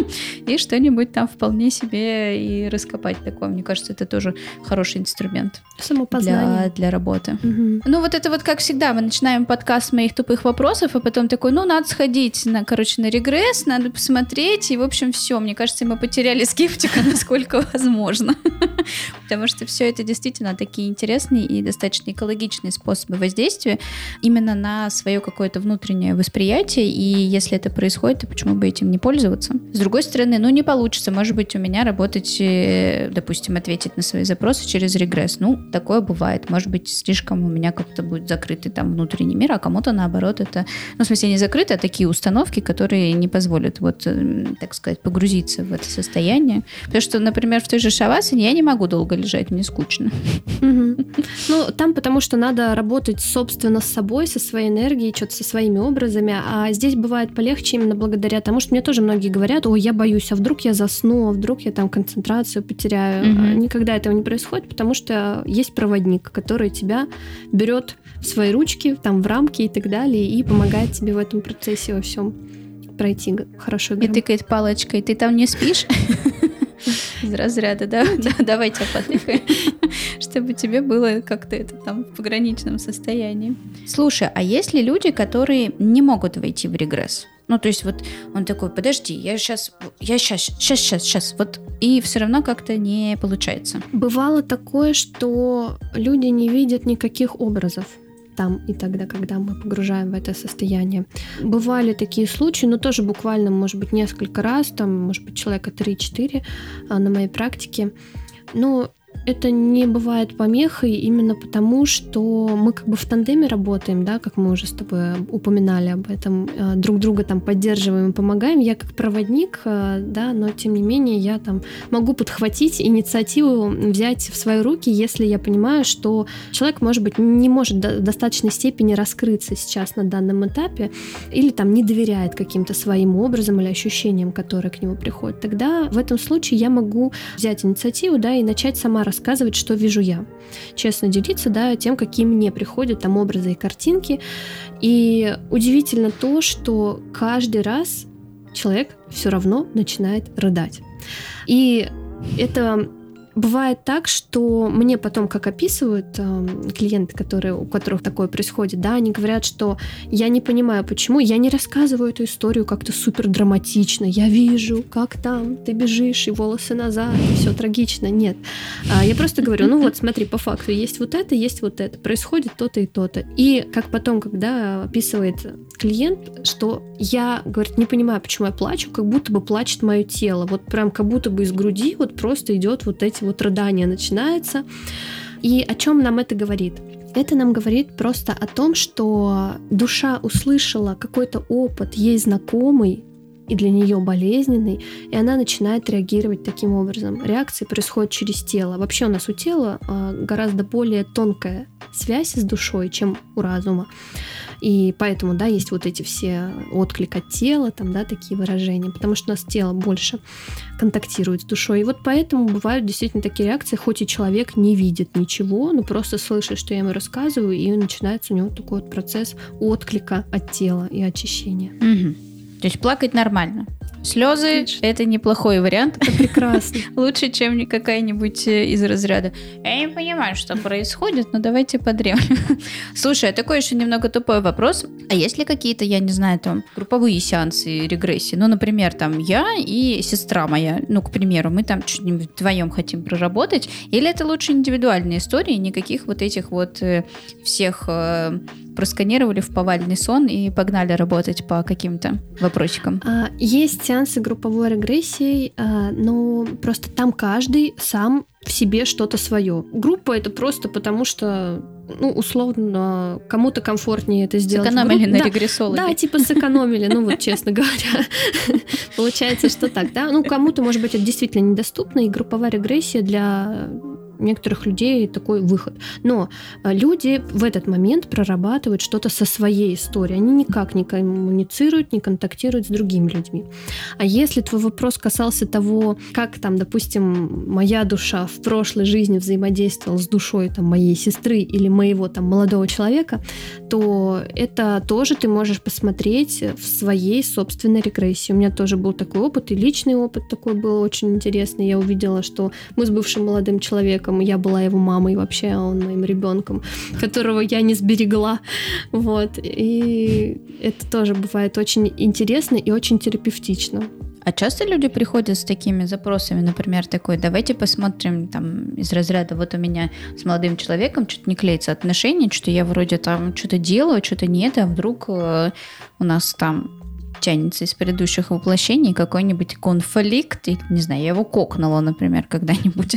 S1: (laughs) И что-нибудь там вполне себе и раскопать такое. Мне кажется, это тоже хороший инструмент.
S2: Самопознание.
S1: Для, для работы. Ну, вот это вот, как всегда, мы начинаем подкаст моих тупых вопросов, а потом такой, ну, надо сходить, на, короче, на регресс, надо посмотреть, и, в общем, все. Мне кажется, мы потеряли скептика, (laughs) насколько возможно. (laughs) Потому что все это действительно такие интересные и достаточно экологичные способы воздействия именно на свое какое-то внутреннее восприятие, и если это происходит, то почему бы этим не пользоваться? С другой стороны, ну, не получится, может быть, у меня работать, э, допустим, ответить на свои запросы через регресс. Ну, такое бывает. Может быть, слишком у меня как-то будет закрытый там внутренний мир, а кому-то наоборот это, ну, в смысле, не закрыто, а такие установки, которые не позволят, вот, э, так сказать, погрузиться в это состояние. Потому что, например, в той же шавасане я не могу долго лежать, мне скучно.
S2: Ну, там потому что надо работать, собственно, с собой, со своей энергией, что-то со своими образами, а здесь бывает полегче именно благодаря тому, что мне тоже многие говорят, ой, я боюсь, а вдруг я засну, а вдруг я там концентрацию потеряю. Никогда этого не происходит, потому что есть проводник, который тебя берет в свои ручки, там в рамки и так далее, и помогает тебе в этом процессе во всем пройти хорошо.
S1: И тыкает палочкой, ты там не спишь? (laughs) Из разряда, да? да давайте потыкаем, (laughs) чтобы тебе было как-то это там в пограничном состоянии. Слушай, а есть ли люди, которые не могут войти в регресс? Ну, то есть вот он такой, подожди, я сейчас, я сейчас, сейчас, сейчас, сейчас, вот, и все равно как-то не получается.
S2: Бывало такое, что люди не видят никаких образов там и тогда, когда мы погружаем в это состояние. Бывали такие случаи, но тоже буквально, может быть, несколько раз, там, может быть, человека 3-4 а, на моей практике. Но это не бывает помехой именно потому, что мы как бы в тандеме работаем, да, как мы уже с тобой упоминали об этом, э, друг друга там поддерживаем и помогаем. Я как проводник, э, да, но тем не менее я там могу подхватить инициативу, взять в свои руки, если я понимаю, что человек, может быть, не может в достаточной степени раскрыться сейчас на данном этапе или там не доверяет каким-то своим образом или ощущениям, которые к нему приходят. Тогда в этом случае я могу взять инициативу, да, и начать сама рассказывать, что вижу я. Честно делиться, да, тем, какие мне приходят там образы и картинки. И удивительно то, что каждый раз человек все равно начинает рыдать. И это Бывает так, что мне потом, как описывают э, клиенты, которые, у которых такое происходит, да, они говорят, что я не понимаю, почему я не рассказываю эту историю как-то супер драматично. Я вижу, как там ты бежишь и волосы назад, и все трагично. Нет. А я просто говорю, ну вот, смотри, по факту есть вот это, есть вот это, происходит то-то и то-то. И как потом, когда описывает клиент, что я, говорит, не понимаю, почему я плачу, как будто бы плачет мое тело. Вот прям как будто бы из груди вот просто идет вот эти вот рыдания начинается. И о чем нам это говорит? Это нам говорит просто о том, что душа услышала какой-то опыт, ей знакомый, и для нее болезненный, и она начинает реагировать таким образом. Реакции происходят через тело. Вообще у нас у тела а, гораздо более тонкая связь с душой, чем у разума. И поэтому, да, есть вот эти все отклик от тела, там, да, такие выражения, потому что у нас тело больше контактирует с душой. И вот поэтому бывают действительно такие реакции, хоть и человек не видит ничего, но просто слышит, что я ему рассказываю, и начинается у него такой вот процесс отклика от тела и очищения.
S1: Угу. То есть плакать нормально. Слезы – это неплохой вариант.
S2: Это прекрасно. (laughs)
S1: Лучше, чем какая-нибудь э, из разряда. Я не понимаю, что происходит, но давайте подремлем. (laughs) Слушай, а такой еще немного тупой вопрос. А есть ли какие-то, я не знаю, там, групповые сеансы регрессии? Ну, например, там, я и сестра моя, ну, к примеру, мы там что-нибудь вдвоем хотим проработать. Или это лучше индивидуальные истории, никаких вот этих вот э, всех э, просканировали в повальный сон и погнали работать по каким-то вопросикам?
S2: А, есть сеансы групповой регрессии, а, но просто там каждый сам в себе что-то свое. Группа это просто потому, что ну, условно, кому-то комфортнее это сделать.
S1: Сэкономили на
S2: да,
S1: регрессологе.
S2: Да, типа сэкономили, ну вот честно говоря. (laughs) Получается, что так, да? Ну, кому-то, может быть, это действительно недоступно, и групповая регрессия для некоторых людей такой выход. Но э, люди в этот момент прорабатывают что-то со своей историей. Они никак не коммуницируют, не контактируют с другими людьми. А если твой вопрос касался того, как там, допустим, моя душа в прошлой жизни взаимодействовала с душой там, моей сестры или моего там молодого человека, то это тоже ты можешь посмотреть в своей собственной регрессии. У меня тоже был такой опыт, и личный опыт такой был очень интересный. Я увидела, что мы с бывшим молодым человеком ребенком, я была его мамой вообще, он моим ребенком, которого я не сберегла. Вот. И это тоже бывает очень интересно и очень терапевтично.
S1: А часто люди приходят с такими запросами, например, такой, давайте посмотрим там из разряда, вот у меня с молодым человеком что-то не клеится отношения, что я вроде там что-то делаю, что-то нет, а вдруг э, у нас там тянется из предыдущих воплощений какой-нибудь конфликт, и, не знаю, я его кокнула, например, (laughs) когда-нибудь.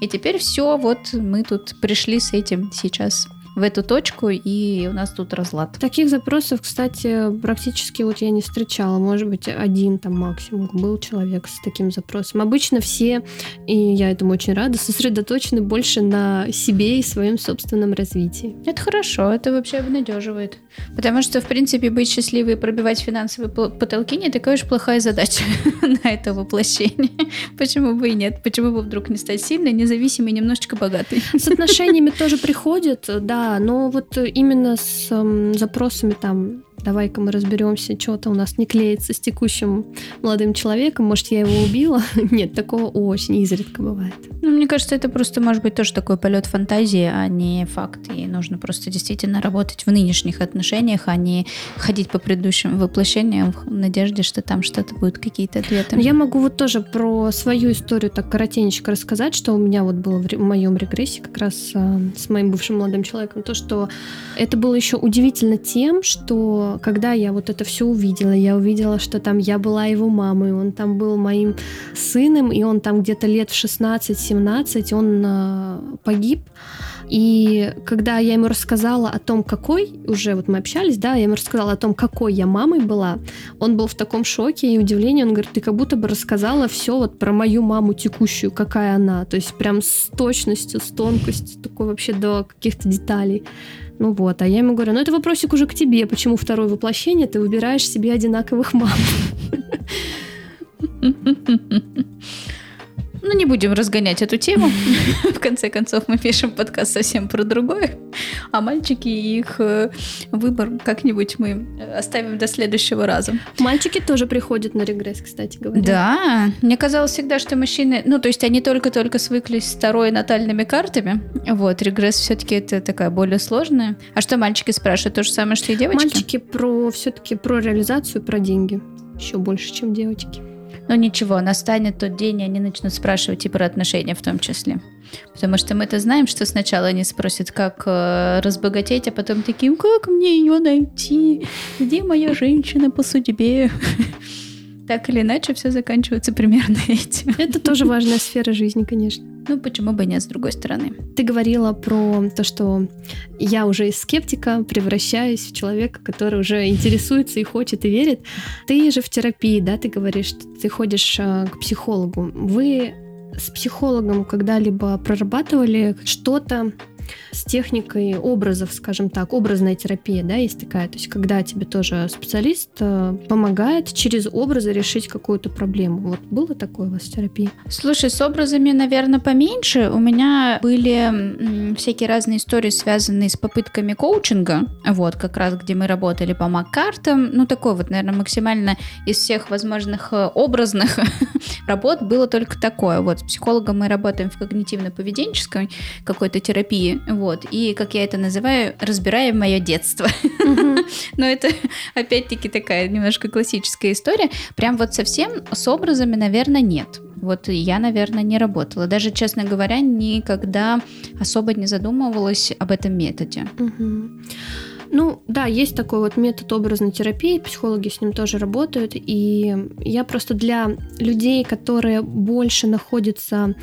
S1: И теперь все, вот мы тут пришли с этим сейчас в эту точку, и у нас тут разлад.
S2: Таких запросов, кстати, практически вот я не встречала. Может быть, один там максимум был человек с таким запросом. Обычно все, и я этому очень рада, сосредоточены больше на себе и своем собственном развитии.
S1: Это хорошо, это вообще обнадеживает. Потому что, в принципе, быть счастливой и пробивать финансовые потолки не такая уж плохая задача (laughs) на это воплощение. Почему бы и нет? Почему бы вдруг не стать сильной, независимой, немножечко богатой?
S2: С отношениями тоже приходит, да, но вот именно с э, запросами там давай-ка мы разберемся, что-то у нас не клеится с текущим молодым человеком, может, я его убила? (laughs) Нет, такого очень изредка бывает.
S1: Ну, мне кажется, это просто может быть тоже такой полет фантазии, а не факт. И нужно просто действительно работать в нынешних отношениях, а не ходить по предыдущим воплощениям в надежде, что там что-то будет, какие-то ответы.
S2: Я могу вот тоже про свою историю так коротенько рассказать, что у меня вот было в моем регрессе как раз э, с моим бывшим молодым человеком, то, что это было еще удивительно тем, что когда я вот это все увидела, я увидела, что там я была его мамой, он там был моим сыном, и он там где-то лет в 16-17, он э, погиб. И когда я ему рассказала о том, какой, уже вот мы общались, да, я ему рассказала о том, какой я мамой была, он был в таком шоке и удивлении, он говорит, ты как будто бы рассказала все вот про мою маму текущую, какая она, то есть прям с точностью, с тонкостью, такой вообще до каких-то деталей. Ну вот, а я ему говорю, ну это вопросик уже к тебе, почему второе воплощение ты выбираешь себе одинаковых мам? (laughs)
S1: Ну, не будем разгонять эту тему. (laughs) В конце концов, мы пишем подкаст совсем про другое. А мальчики и их э, выбор как-нибудь мы оставим до следующего раза.
S2: Мальчики тоже приходят на регресс, кстати говоря.
S1: Да. Мне казалось всегда, что мужчины... Ну, то есть они только-только свыклись с второй натальными картами. Вот, регресс все-таки это такая более сложная. А что мальчики спрашивают? То же самое, что и девочки?
S2: Мальчики про все-таки про реализацию, про деньги. Еще больше, чем девочки.
S1: Но ничего, настанет тот день, и они начнут спрашивать и про отношения в том числе. Потому что мы-то знаем, что сначала они спросят, как э, разбогатеть, а потом таким, как мне ее найти? Где моя женщина по судьбе? (laughs) Так или иначе, все заканчивается примерно (laughs) этим.
S2: Это тоже важная сфера жизни, конечно.
S1: Ну, почему бы нет, с другой стороны.
S2: Ты говорила про то, что я уже из скептика превращаюсь в человека, который уже интересуется и хочет, и верит. Ты же в терапии, да, ты говоришь, что ты ходишь э, к психологу. Вы с психологом когда-либо прорабатывали что-то с техникой образов, скажем так, образная терапия, да, есть такая, то есть когда тебе тоже специалист э, помогает через образы решить какую-то проблему. Вот было такое у вас в терапии?
S1: Слушай, с образами, наверное, поменьше. У меня были всякие разные истории, связанные с попытками коучинга, вот, как раз где мы работали по мак-картам, ну, такой вот, наверное, максимально из всех возможных э, образных (laughs) работ было только такое. Вот, с психологом мы работаем в когнитивно-поведенческой какой-то терапии, вот. И, как я это называю, разбираем мое детство. (laughs) Но это, опять-таки, такая немножко классическая история. Прям вот совсем с образами, наверное, нет. Вот я, наверное, не работала. Даже, честно говоря, никогда особо не задумывалась об этом методе.
S2: Ну, да, есть такой вот метод образной терапии, психологи с ним тоже работают, и я просто для людей, которые больше находятся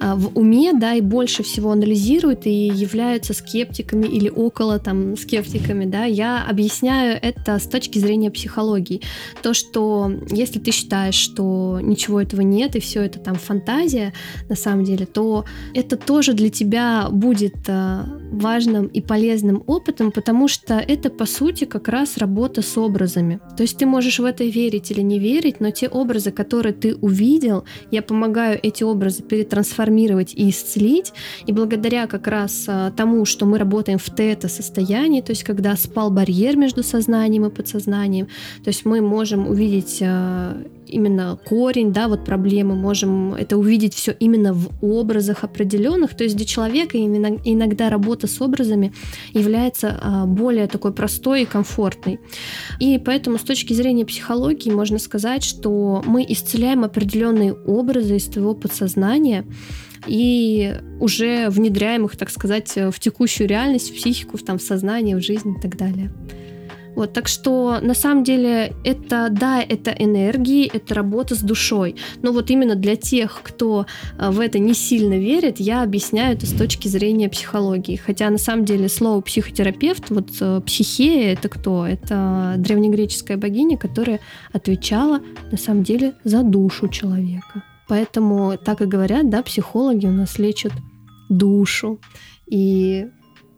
S2: а, в уме, да, и больше всего анализируют и являются скептиками или около там скептиками, да, я объясняю это с точки зрения психологии. То, что если ты считаешь, что ничего этого нет, и все это там фантазия, на самом деле, то это тоже для тебя будет а, важным и полезным опытом, потому что это, по сути, как раз работа с образами. То есть ты можешь в это верить или не верить, но те образы, которые ты увидел, я помогаю эти образы перетрансформировать и исцелить. И благодаря как раз а, тому, что мы работаем в тета-состоянии, то есть когда спал барьер между сознанием и подсознанием, то есть мы можем увидеть а, именно корень, да, вот проблемы, можем это увидеть все именно в образах определенных, то есть для человека иногда работа с образами является а, более такой простой и комфортной. И поэтому с точки зрения психологии можно сказать, что мы исцеляем определенные образы из твоего подсознания, и уже внедряем их, так сказать, в текущую реальность, в психику, в, там, в сознание, в жизнь и так далее. Вот, так что на самом деле это, да, это энергии, это работа с душой. Но вот именно для тех, кто э, в это не сильно верит, я объясняю это с точки зрения психологии. Хотя на самом деле слово психотерапевт, вот э, психея это кто? Это древнегреческая богиня, которая отвечала на самом деле за душу человека. Поэтому так и говорят, да, психологи у нас лечат душу. И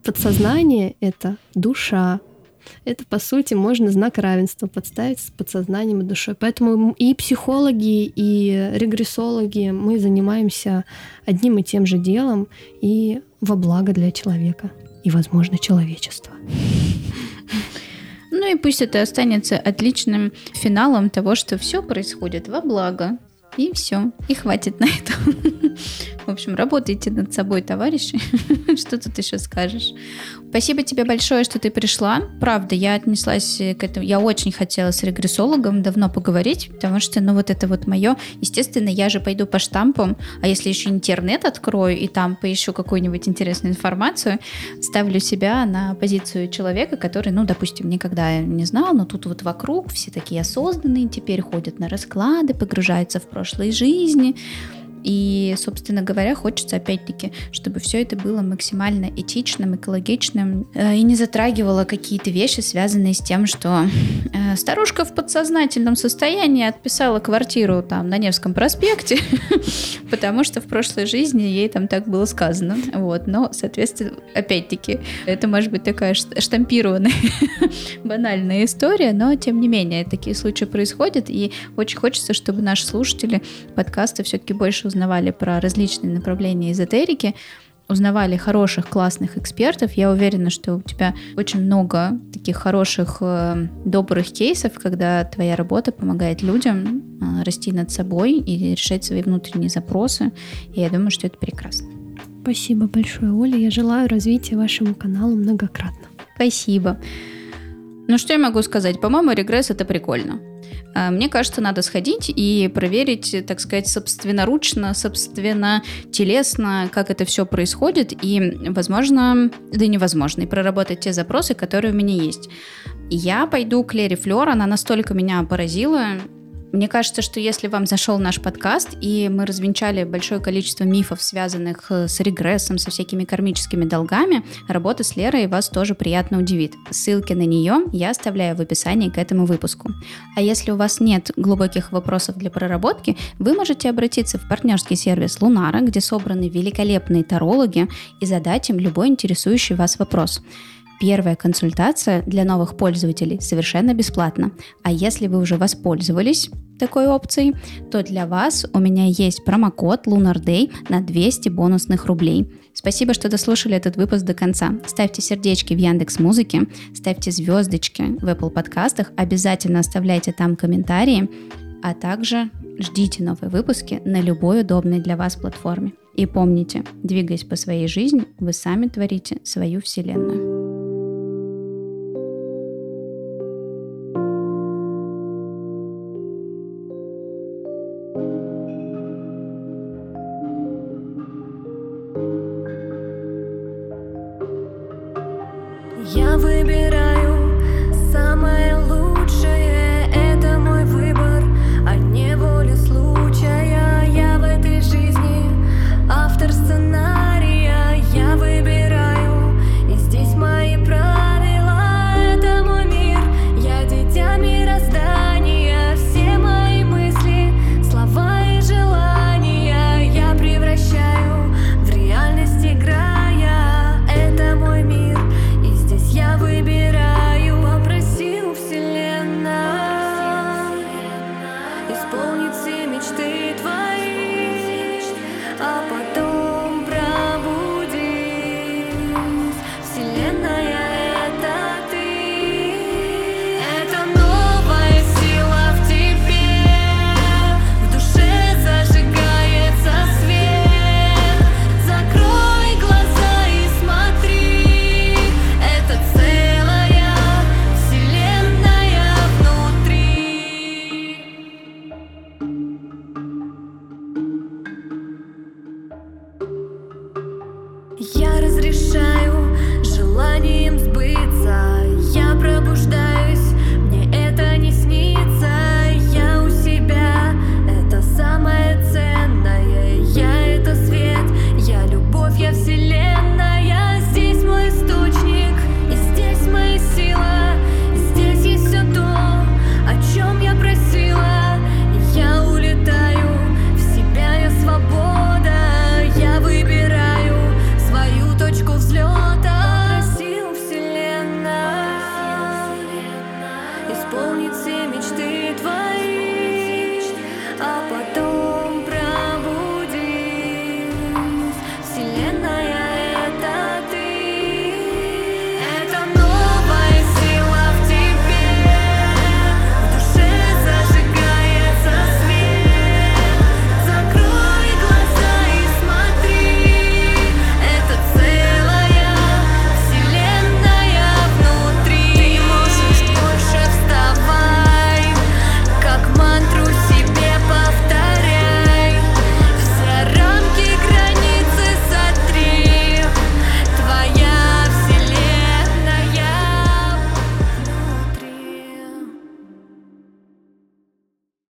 S2: подсознание — это душа, это, по сути, можно знак равенства подставить с подсознанием и душой. Поэтому и психологи, и регрессологи, мы занимаемся одним и тем же делом и во благо для человека и, возможно, человечества.
S1: Ну и пусть это останется отличным финалом того, что все происходит во благо. И все. И хватит на это. (laughs) В общем, работайте над собой, товарищи. (laughs) Что тут еще скажешь? Спасибо тебе большое, что ты пришла. Правда, я отнеслась к этому. Я очень хотела с регрессологом давно поговорить, потому что, ну, вот это вот мое. Естественно, я же пойду по штампам, а если еще интернет открою и там поищу какую-нибудь интересную информацию, ставлю себя на позицию человека, который, ну, допустим, никогда не знал, но тут вот вокруг все такие осознанные, теперь ходят на расклады, погружаются в прошлой жизни, и, собственно говоря, хочется опять-таки, чтобы все это было максимально этичным, экологичным э, и не затрагивало какие-то вещи, связанные с тем, что э, старушка в подсознательном состоянии отписала квартиру там на Невском проспекте, (laughs) потому что в прошлой жизни ей там так было сказано. Вот, но, соответственно, опять-таки, это может быть такая штампированная (laughs) банальная история, но тем не менее такие случаи происходят, и очень хочется, чтобы наши слушатели подкаста все-таки больше узнавали про различные направления эзотерики, узнавали хороших, классных экспертов. Я уверена, что у тебя очень много таких хороших, э, добрых кейсов, когда твоя работа помогает людям э, расти над собой и решать свои внутренние запросы. И я думаю, что это прекрасно.
S2: Спасибо большое, Оля. Я желаю развития вашему каналу многократно.
S1: Спасибо. Ну что я могу сказать? По-моему, регресс это прикольно. А, мне кажется, надо сходить и проверить, так сказать, собственноручно, собственно, телесно, как это все происходит, и, возможно, да невозможно, и проработать те запросы, которые у меня есть. Я пойду к Лере Флёр, она настолько меня поразила, мне кажется, что если вам зашел наш подкаст, и мы развенчали большое количество мифов, связанных э, с регрессом, со всякими кармическими долгами, работа с Лерой вас тоже приятно удивит. Ссылки на нее я оставляю в описании к этому выпуску. А если у вас нет глубоких вопросов для проработки, вы можете обратиться в партнерский сервис Лунара, где собраны великолепные тарологи, и задать им любой интересующий вас вопрос. Первая консультация для новых пользователей совершенно бесплатна. А если вы уже воспользовались такой опцией, то для вас у меня есть промокод Lunar Day на 200 бонусных рублей. Спасибо, что дослушали этот выпуск до конца. Ставьте сердечки в Яндекс Музыке, ставьте звездочки в Apple подкастах, обязательно оставляйте там комментарии, а также ждите новые выпуски на любой удобной для вас платформе. И помните, двигаясь по своей жизни, вы сами творите свою вселенную.